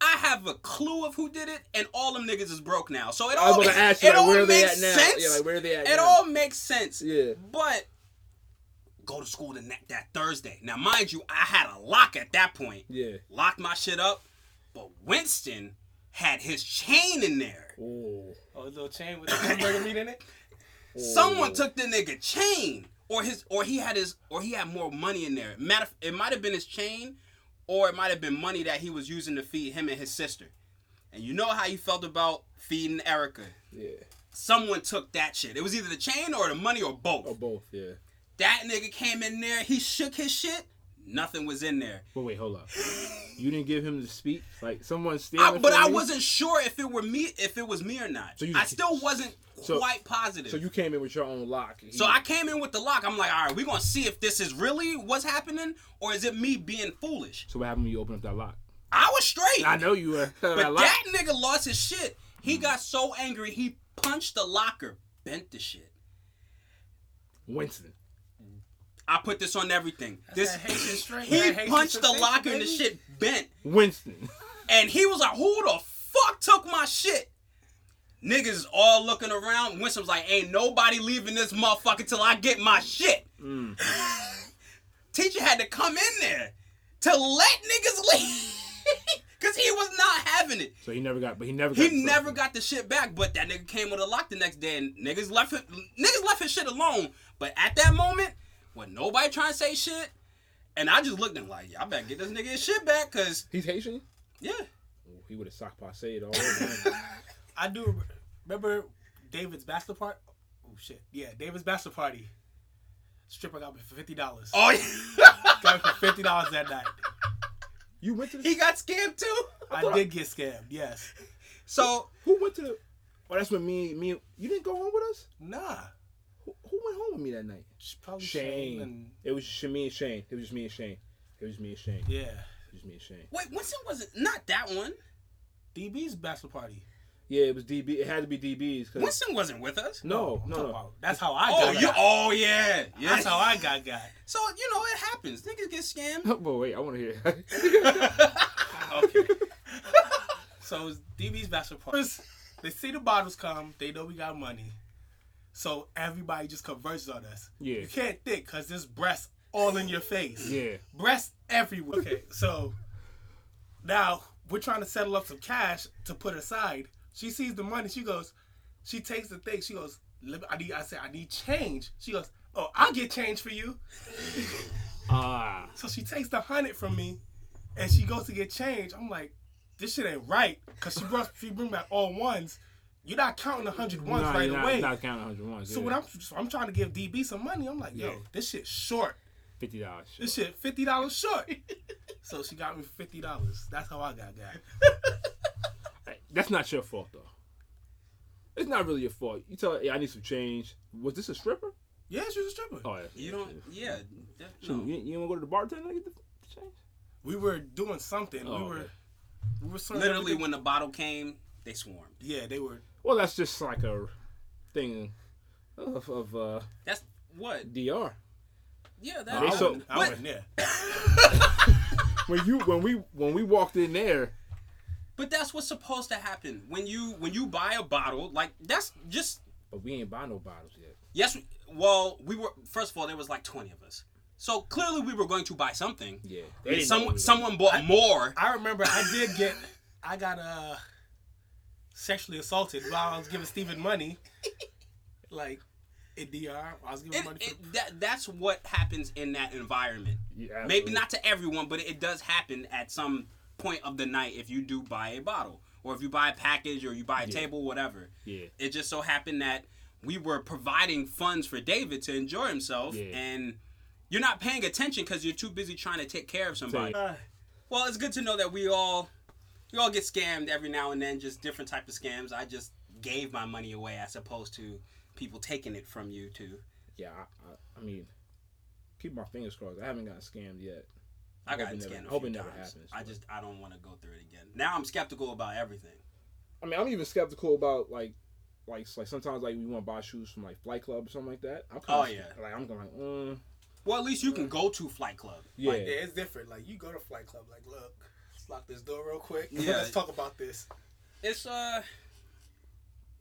I have a clue of who did it, and all them niggas is broke now. So it I was all about to ask you it like, all where are they makes at now? sense. Yeah, like where are they at it now? all makes sense. Yeah. But go to school the ne- that Thursday. Now, mind you, I had a lock at that point. Yeah. Locked my shit up, but Winston had his chain in there. Oh. Oh, a little chain with the *coughs* hamburger meat in it. Someone took the nigga chain, or his, or he had his, or he had more money in there. Matter, it might have been his chain, or it might have been money that he was using to feed him and his sister. And you know how you felt about feeding Erica. Yeah. Someone took that shit. It was either the chain or the money or both. Or both. Yeah. That nigga came in there, he shook his shit, nothing was in there. But wait, hold up. *laughs* You didn't give him the speech. Like someone stealing. I, but I wasn't sure if it were me, if it was me or not. So you- I still wasn't So- quite positive. So you came in with your own lock. So I came in with the lock. I'm like, all right, we're gonna see if this is really what's happening, or is it me being foolish? So what happened when you opened up that lock? I was straight. I know you were. *laughs* But that that nigga lost his shit. He mm. got so angry he punched the locker, bent the shit. Winston. I put this on everything. this that strength, he that punched the locker and the shit bent. Winston. And he was like, who the fuck took my shit? Niggas all looking around. Winston was like, ain't nobody leaving this motherfucker till I get my shit. Mm. *laughs* Teacher had to come in there to let niggas leave. *laughs* Cause he was not having it. So he never got. But he never. Got He the never stuff. got the shit back, but that nigga came with a lock the next day and niggas left it niggas left his shit alone. But at that moment, when nobody trying to say shit, and I just looked at him like, y'all better get this nigga his shit back, cause He's Haitian. yeah. Oh, he would have sock passe it all over. *laughs* I do remember David's bachelor party. Oh shit, yeah, David's bachelor party. Stripper got me for fifty dollars. Oh yeah. *laughs* Got me for fifty dollars that night. you went to. The, he got scammed too. I did get scammed. Yes. So who went to the? Oh, that's when me. Me. You didn't go home with us. Nah. Who, who went home with me that night? Probably Shane. Shane. and It was just me and Shane. It was just me and Shane. It was me and Shane. yeah, It was me and Shane. wait, Winston wasn't not that one. DB's bachelor party. Yeah, it was DB. It had to be DB's. Cause Winston wasn't with us. no, oh, I'm no, no. about- That's how I Oh, got. you. got. Oh yeah. Yeah. That's how I got got. So you know it happens. Niggas get scammed. *laughs* but wait, I want to hear. *laughs* Okay. *laughs* so it's DB's bachelor party. They see the bottles come. They know we got money. So everybody just converges on us. Yeah. You can't think because there's breasts all in your face. yeah. Breasts everywhere. Okay, so now we're trying to settle up some cash to put aside. She sees the money. She goes, she takes the thing. She goes, I need. I said, I need change. She goes, Oh, I'll get change for you. *laughs* Ah, So she takes the hundred from me, and she goes to get change. I'm like, this shit ain't right, cause she brought she bring back all ones. You're not counting the hundred ones nah, right you're not, away. not counting 101. so when I'm so I'm trying to give DB some money, I'm like, yo, Yeah. this shit short. fifty dollars. This shit fifty dollars short. so she got me fifty dollars. That's how I got got. *laughs* That's not your fault though. It's not really your fault. You tell her, yeah, I need some change. Was this a stripper? Yeah, she was a stripper. Oh yeah. You don't. Yeah. that- So no. you, you don't go to the bartender to get the, the change? We were doing something. Oh, we were okay. we were Literally, when the bottle came, they swarmed. yeah they were Well, that's just like a thing of, of uh, That's what. DR. Yeah. That. I, They so- wasn't, I but, wasn't there. *laughs* When you when we when we walked in there, but that's what's supposed to happen when you when you buy a bottle. Like that's just but we ain't buy no bottles yet. yes. we- Well, we were first of all there was like twenty of us, so clearly we were going to buy something. Yeah. And Someone someone bought more. I remember I did get I got uh sexually assaulted while I was giving Steven money. Like in DR, I was giving It, money for it, that that's what happens in that environment. Yeah, Maybe not to everyone, but it does happen at some point of the night if you do buy a bottle or if you buy a package or you buy a Yeah. table, whatever. Yeah. It just so happened that we were providing funds for David to enjoy himself, Yeah. and you're not paying attention because you're too busy trying to take care of somebody. Tell Well, it's good to know that we all we all get scammed every now and then, just different type of scams. I just gave my money away as opposed to people taking it from you too. Yeah, I, I, I mean, keep my fingers crossed. I haven't gotten scammed yet. I hope got it never- scammed a I hope few it never times. happens, I but- just I don't want to go through it again. Now I'm skeptical about everything. I mean, I'm even skeptical about like, like, like sometimes like we want to buy shoes from like Flight Club or something like that. I'm Oh, kinda, yeah. Like I'm going like, mm, Well, at least you can go to Flight Club. yeah, Yeah, it's different. Like you go to Flight Club, like look, let's lock this door real quick. *laughs* Yeah. let's talk about this. It's uh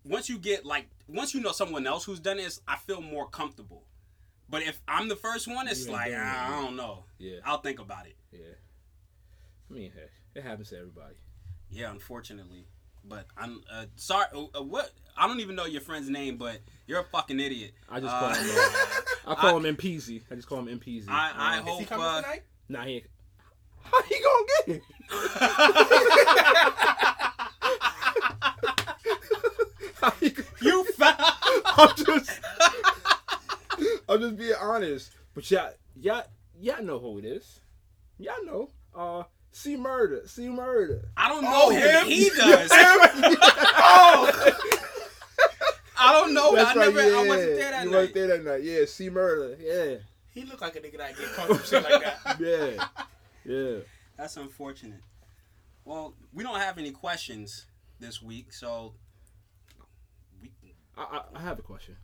once you get like once you know someone else who's done this, I feel more comfortable. But if I'm the first one, it's like doing it, ah, I don't know. yeah, I'll think about it. yeah. I mean, hey, it happens to everybody. Yeah, unfortunately. But I'm uh, sorry. Uh, uh, what? I don't even know your friend's name, but you're a fucking idiot. I just Uh, call him. Uh, I *laughs* call him MPZ. I just call him MPZ. I- I Uh, hope- Is he coming uh, tonight? Nah, he. Ain't, how he gonna get it? How he gonna- you found. *laughs* I'm just, I'm just being honest. But y'all, y'all, y'all know who it is. Y'all know. Uh, C Murder, C Murder. I don't know Oh, him. *laughs* him? He does. oh, *laughs* I don't know. I That's right. never. yeah, I wasn't there that you night. weren't there that night. Yeah, C Murder. Yeah, he looked like a nigga that get caught some shit like that. yeah, yeah. That's unfortunate. Well, we don't have any questions this week, so we I, I, I have a question.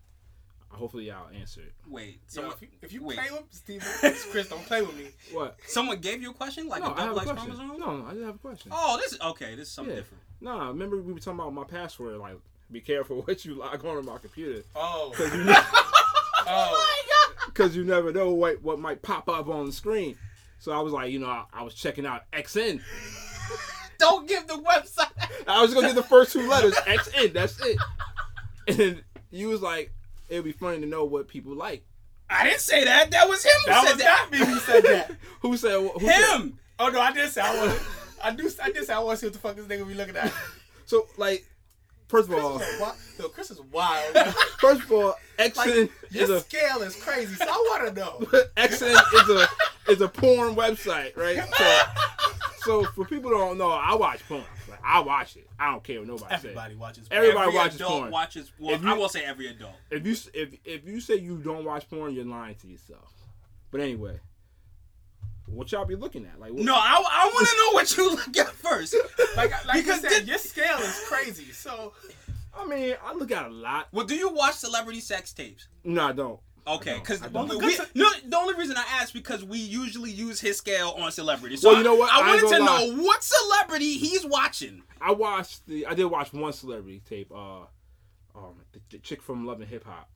Hopefully, y'all answer it. wait. Yo, Someone, if you, if you wait. play with Steven, *laughs* Chris, don't play with me. What? someone gave you a question, like no, a I have double a X question. chromosome. No, I just have a question. Oh, this is okay. This is something Yeah. different. Nah, remember we were talking about my password. Like, be careful *laughs* what you log on to my computer, Oh, because you, ne- *laughs* oh, cause you never know what what might pop up on the screen. So I was like, you know, I, I was checking out XN. *laughs* Don't give the website. I was gonna get the first two letters XN. That's it. And you was like, it'd be funny to know what people like. I didn't say that. That was him. Who that said was that. not me who said that. *laughs* Who said? Who said- Him. Oh no, I did say I want. I do. I did say I want to see what the fuck this nigga be looking at. *laughs* So like, first of all, Chris is wild. Yo, Chris is wild. first of all, Like, XN is a scale is crazy. So I want to know. XN is a is a porn website, right? So, so for people who don't know, I watch porn. Like I watch it. I don't care what nobody says. Everybody watches. Porn. Everybody every watches adult porn. watches. Well, If you- I won't say every adult. If you if if you say you don't watch porn, you're lying to yourself. But anyway, what y'all be looking at? Like, what, No, I, I want to know what you look at first. *laughs* Like, like Because you said, thi- your scale is crazy. So I mean, I look at a lot. Well, do you watch celebrity sex tapes? No, I don't. Okay, because I no, the only reason I asked because we usually use his scale on celebrities. So Well, you know what? I, I wanted to gonna know what celebrity he's watching. I watched the. I did watch one celebrity tape. Uh, um, the, the chick from Love and Hip Hop.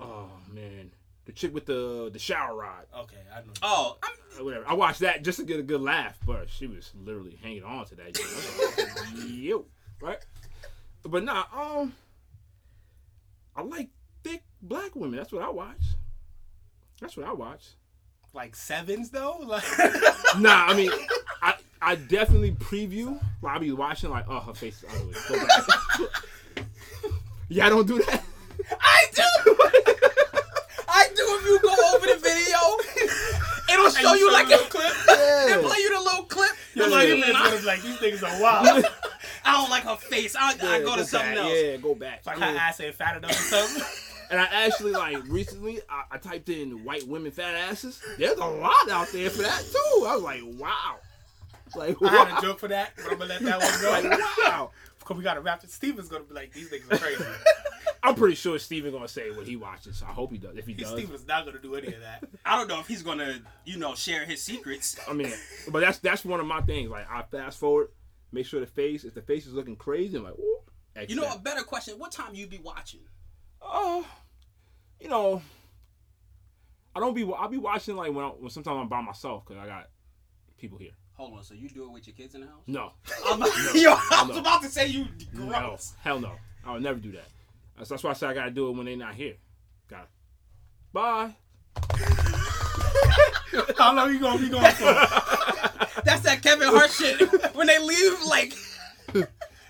Oh man, the chick with the the shower rod. okay, I know. Oh, I'm, Uh, Whatever. I watched that just to get a good laugh, but she was literally hanging on to that. I was like, Yo, right? But nah, um, I like thick black women. That's what I watch. That's what I watch. Like sevens though. *laughs* Like Nah, I mean, I I definitely preview. Like, I'll be watching like, oh, her face is ugly. Go back. yeah, I don't do that. I do. *laughs* I do. If you go over the video, it'll show you like a clip. It'll play you the little clip. you're You're like, like, it's "Nah, gonna like these niggas are wild. I don't like her face. I, I go to something back. else. Yeah, go back. like Yeah. her ass ain't fat enough or something. *laughs* And I actually like recently I, I typed in white women fat asses. There's a lot out there for that too. I was like, wow. Like I had a joke for that, but I'm gonna let that one go. Like wow. Because we gotta wrap it. Steven's gonna be like, these niggas are crazy. I'm pretty sure Steven gonna say what he watches. So I hope he does. If he does, Steven's not gonna do any of that. I don't know if he's gonna, you know, share his secrets. I mean, but that's that's one of my things. Like I fast forward, make sure the face. If the face is looking crazy, I'm like, whoop. X You know, a better question: What time you be watching? Oh, you know, I don't be. I'll be watching like when, I, when sometimes I'm by myself because I got people here. Hold on. So you do it with your kids in the house? No, *laughs* I'm, yo, I was no. about to say you no, hell no. I would never do that. That's, that's why I say I gotta do it when they're not here. Got it. Bye. *laughs* How long you gonna be going for? *laughs* That's that Kevin Hart shit. When they leave, like,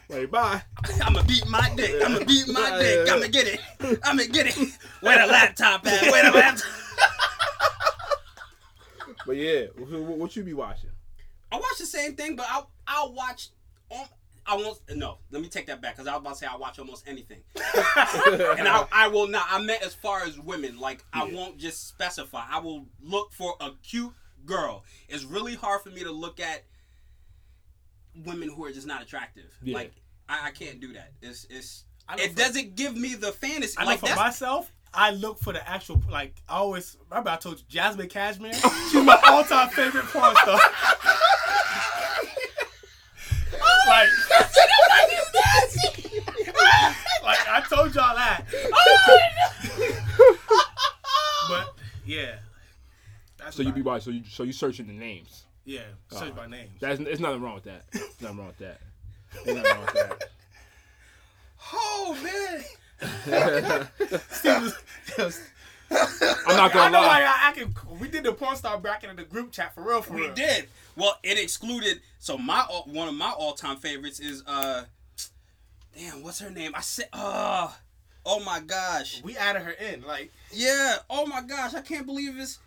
Wait, bye. I'ma beat my dick. I'ma beat my Yeah, dick. yeah, I'ma get it. I'ma get it. Where the laptop at? Where the laptop? *laughs* But yeah, what, what you be watching? I watch the same thing, but I'll I'll watch. Um, I won't. No, let me take that back because I was about to say I watch almost anything, *laughs* and I, I will not. I meant as far as women. Like I won't just specify. I will look for a cute girl. It's really hard for me to look at women who are just not attractive. Yeah. Like I, I can't do that. It's it's. I It for- doesn't give me the fantasy. I know like for myself, I look for the actual like. I always remember I told you Jasmine Cashmere. *laughs* She's my all-time favorite porn star. *laughs* *laughs* like, like I told y'all that. Oh, but yeah, that's So you about be it. watching. So you so you searching the names. Yeah. Search Uh, my names. That's it's nothing wrong with that. nothing wrong with that. Ain't nothing wrong with that. oh man. Steve was- I'm not gonna know lie. like I, I can. We did the porn star bracket in the group chat for real. For We real. did. Well, it excluded. So my one of my all time favorites is uh, damn, what's her name? I said, uh, oh my gosh, We added her in. Like yeah, oh my gosh, I can't believe it's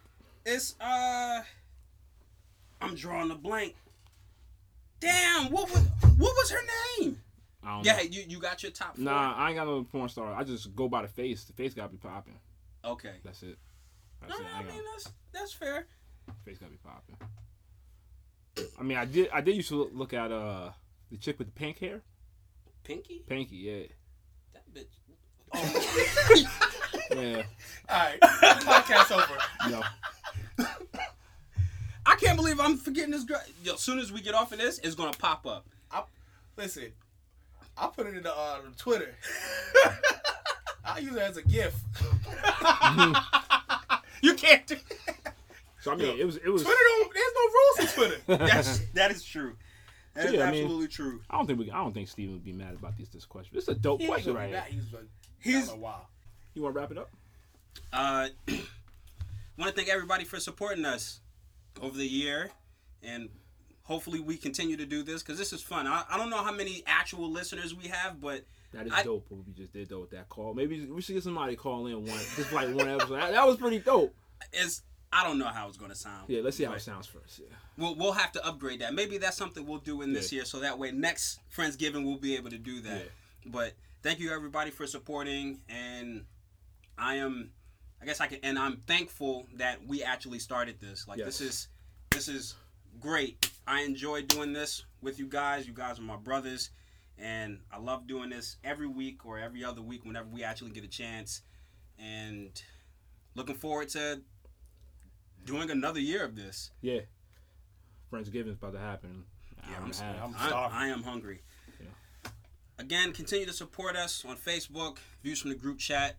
it's uh, I'm drawing a blank. Damn, what was what was her name? I don't Yeah, know. you you got your top four. Nah, I ain't got no porn star. I just go by the face. The face gotta be popping. Okay. That's it. No, That's no, it. I ain't mean got- that's that's fair. face gotta be popping. I mean, I did. I did used to look, at uh the chick with the pink hair. Pinky, Pinky, yeah, that bitch. Oh, *laughs* yeah. all right, podcast over. I *laughs* can't believe I'm forgetting this girl. Yo, as soon as we get off of this, it's gonna pop up. I, listen, I put it in the uh, Twitter. *laughs* I use it as a gift. *laughs* you can't do. *laughs* so I mean, it was it was. Twitter don't. There's no rules in Twitter. That's that is true. That is Yeah, I mean- absolutely true. I don't think we. I don't think Steven would be mad about this this question. This is a dope He question right be here. back. He's like, He's I don't know why. You want to wrap it up? uh *clears throat* want to thank everybody for supporting us over the year and hopefully we continue to do this because this is fun I, I don't know how many actual listeners we have but That is I- dope. What we just did though with that call. Maybe we should get somebody call in one, just like one episode. That, that was pretty dope. it's i don't know how it's going to sound Yeah, let's see how it sounds first. Yeah. we'll, we'll have to upgrade that maybe that's something we'll do in this year so that way next friendsgiving we'll be able to do that but thank you everybody for supporting and i am i guess i can and i'm thankful that we actually started this like this is this is great i enjoy doing this with you guys you guys are my brothers and i love doing this every week or every other week whenever we actually get a chance and looking forward to doing another year of this Yeah. Friendsgiving's about to happen. yeah, I'm, and a half. I'm I. I am hungry. Again, continue to support us on Facebook, views from the group chat.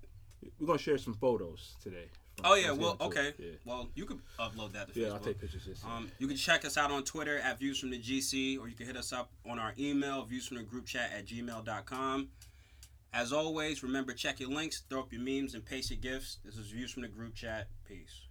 We're gonna share some photos today. Oh yeah, well, okay. Yeah, Well, you could upload that to yeah Facebook. I'll take pictures. This Um, you can check us out on Twitter at Views from the GC, or you can hit us up on our email, views from the group chat at gmail.com. As always, remember check your links, throw up your memes, and paste your gifts. This is views from the group chat. Peace.